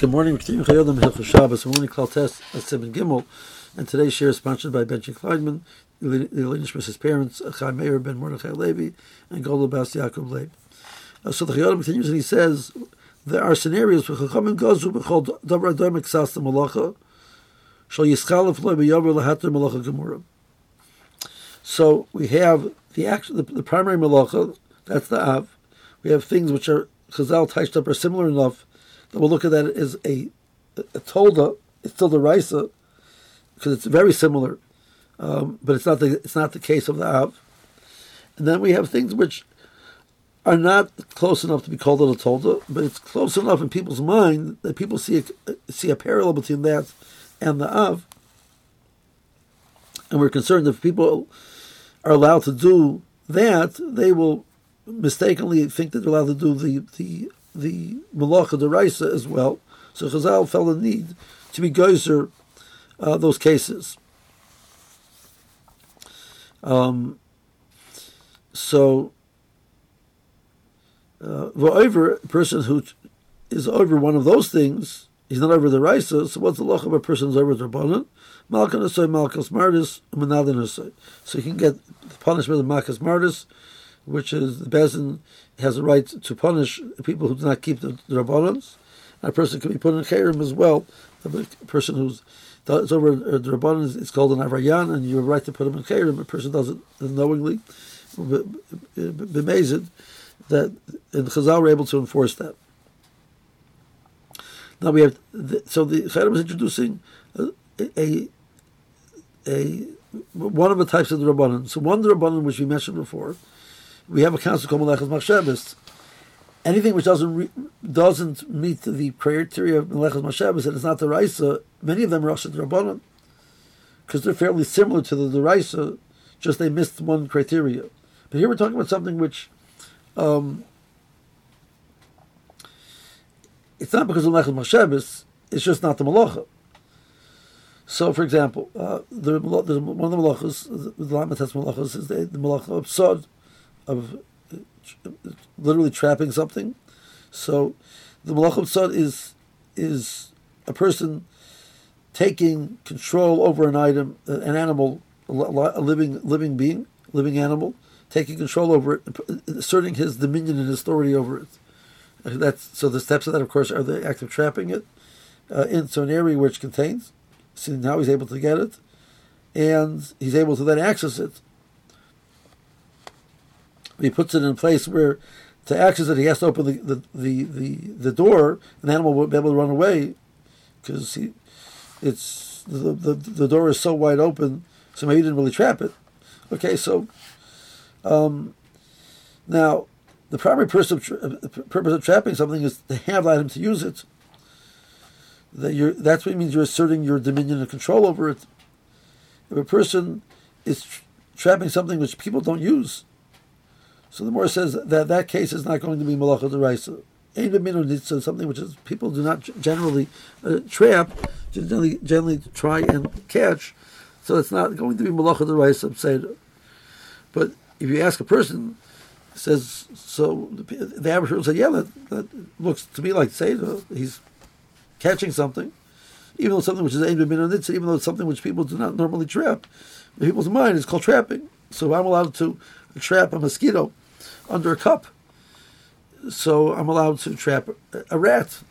Good morning, Shabbos. Test Seven Gimel, and today's share is sponsored by Benji Kleinman, the Mrs. parents, Chaim Meir ben Mordechai Levi, and Golda Bas Yaakov. Uh, so the Chayei Adam continues and he says there are scenarios where Chachamim Gazu b'chol Davar Adom Eksas the Malacha, Shal Yischalef Loi B'Yover Lahater Malacha. So we have the, action, the, the primary Malacha, that's the Av. We have things which are Chazal touched up are similar enough we'll look at that as a, a tolda. It's still the raisa because it's very similar, um, but it's not the it's not the case of the av. And then we have things which are not close enough to be called a tolda, but it's close enough in people's mind that people see a, see a parallel between that and the av. And we're concerned if people are allowed to do that, they will mistakenly think that they're allowed to do the the the malacha deraisa as well. So Chazal felt the need to be geyser uh, those cases. Um, so, uh, over a person who is over one of those things, he's not over the raisa. So, what's the loch of a person who's over the rabbanon? Malkan asay malchus mardis umanadin asay. So you can get the punishment of malchus mardis, which is the bezin has a right to punish people who do not keep the, the rabbanans. A person can be put in chayrim as well. A person who's it's over uh, the rabbanon it's called an avrayan, and you have a right to put him in chayrim. A person does it knowingly, be amazed that and Chazal were able to enforce that. Now we have the, so the chayrim is introducing a, a, a one of the types of the rabbanon. So one the rabbanon which we mentioned before we have a council called Melechus Machshavas. Anything which doesn't re, doesn't meet the criteria of Melechus Machshavas and it's not the Raisa, many of them are also Rabbanon, because they're fairly similar to the, Raisa, just they missed one criteria. But here we're talking about something which um, it's not because of Melechus Machshavas, it's just not the Malacha. So, for example, uh, the, one of the malachas, the, Lamatas malachas, is the, the malacha of Sod, of literally trapping something. So the malachim tzad is is a person taking control over an item, an animal, a living living being, living animal, taking control over it, asserting his dominion and authority over it. That's so. The steps of that, of course, are the act of trapping it uh, into an area which contains. See now he's able to get it, and he's able to then access it he puts it in a place where to access it, he has to open the, the, the, the, the door, the animal won't be able to run away because he, it's the, the, the door is so wide open, so maybe he didn't really trap it. Okay, so um, now the primary purpose of, tra- purpose of trapping something is to have the item to use it. That you're, that's what it means you're asserting your dominion and control over it. If a person is tra- trapping something which people don't use, so the Moor says that that case is not going to be malacha deraisa. So something which is people do not generally uh, trap, generally generally try and catch. So it's not going to be malacha deraisa seder. But if you ask a person, says so, the, the average person say, yeah, that, that looks to me like seder. He's catching something, even though something which is aimed at even though it's something which people do not normally trap. In people's mind, is called trapping. So I'm allowed to trap a mosquito under a cup. So I'm allowed to trap a rat.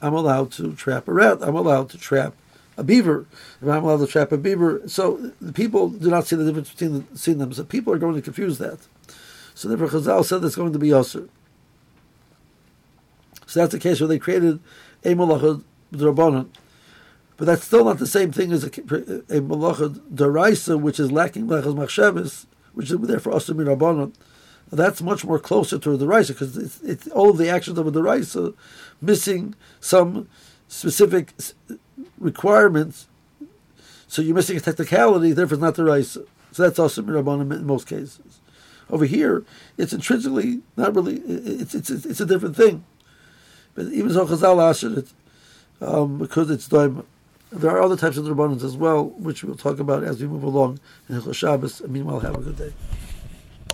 I'm allowed to trap a rat. I'm allowed to trap a beaver. If I'm allowed to trap a beaver, so the people do not see the difference between the, seeing them. So people are going to confuse that. So therefore, Chazal said there's going to be Yasser. So that's the case where they created a malacha drabanan. But that's still not the same thing as a, a malacha deraisa, which is lacking malachas machshavas, which is therefore also rabbanon that's much more closer to the Raisa because it's, it's, all the actions of the Raisa missing some specific requirements. So you're missing a technicality, therefore it's not the Raisa. So that's also Mirabbanim in most cases. Over here, it's intrinsically not really, it's, it's, it's a different thing. But even so, Chazal asked it um, because it's Daima. There are other types of Rabbanans as well, which we'll talk about as we move along in Shabbos. Meanwhile, have a good day.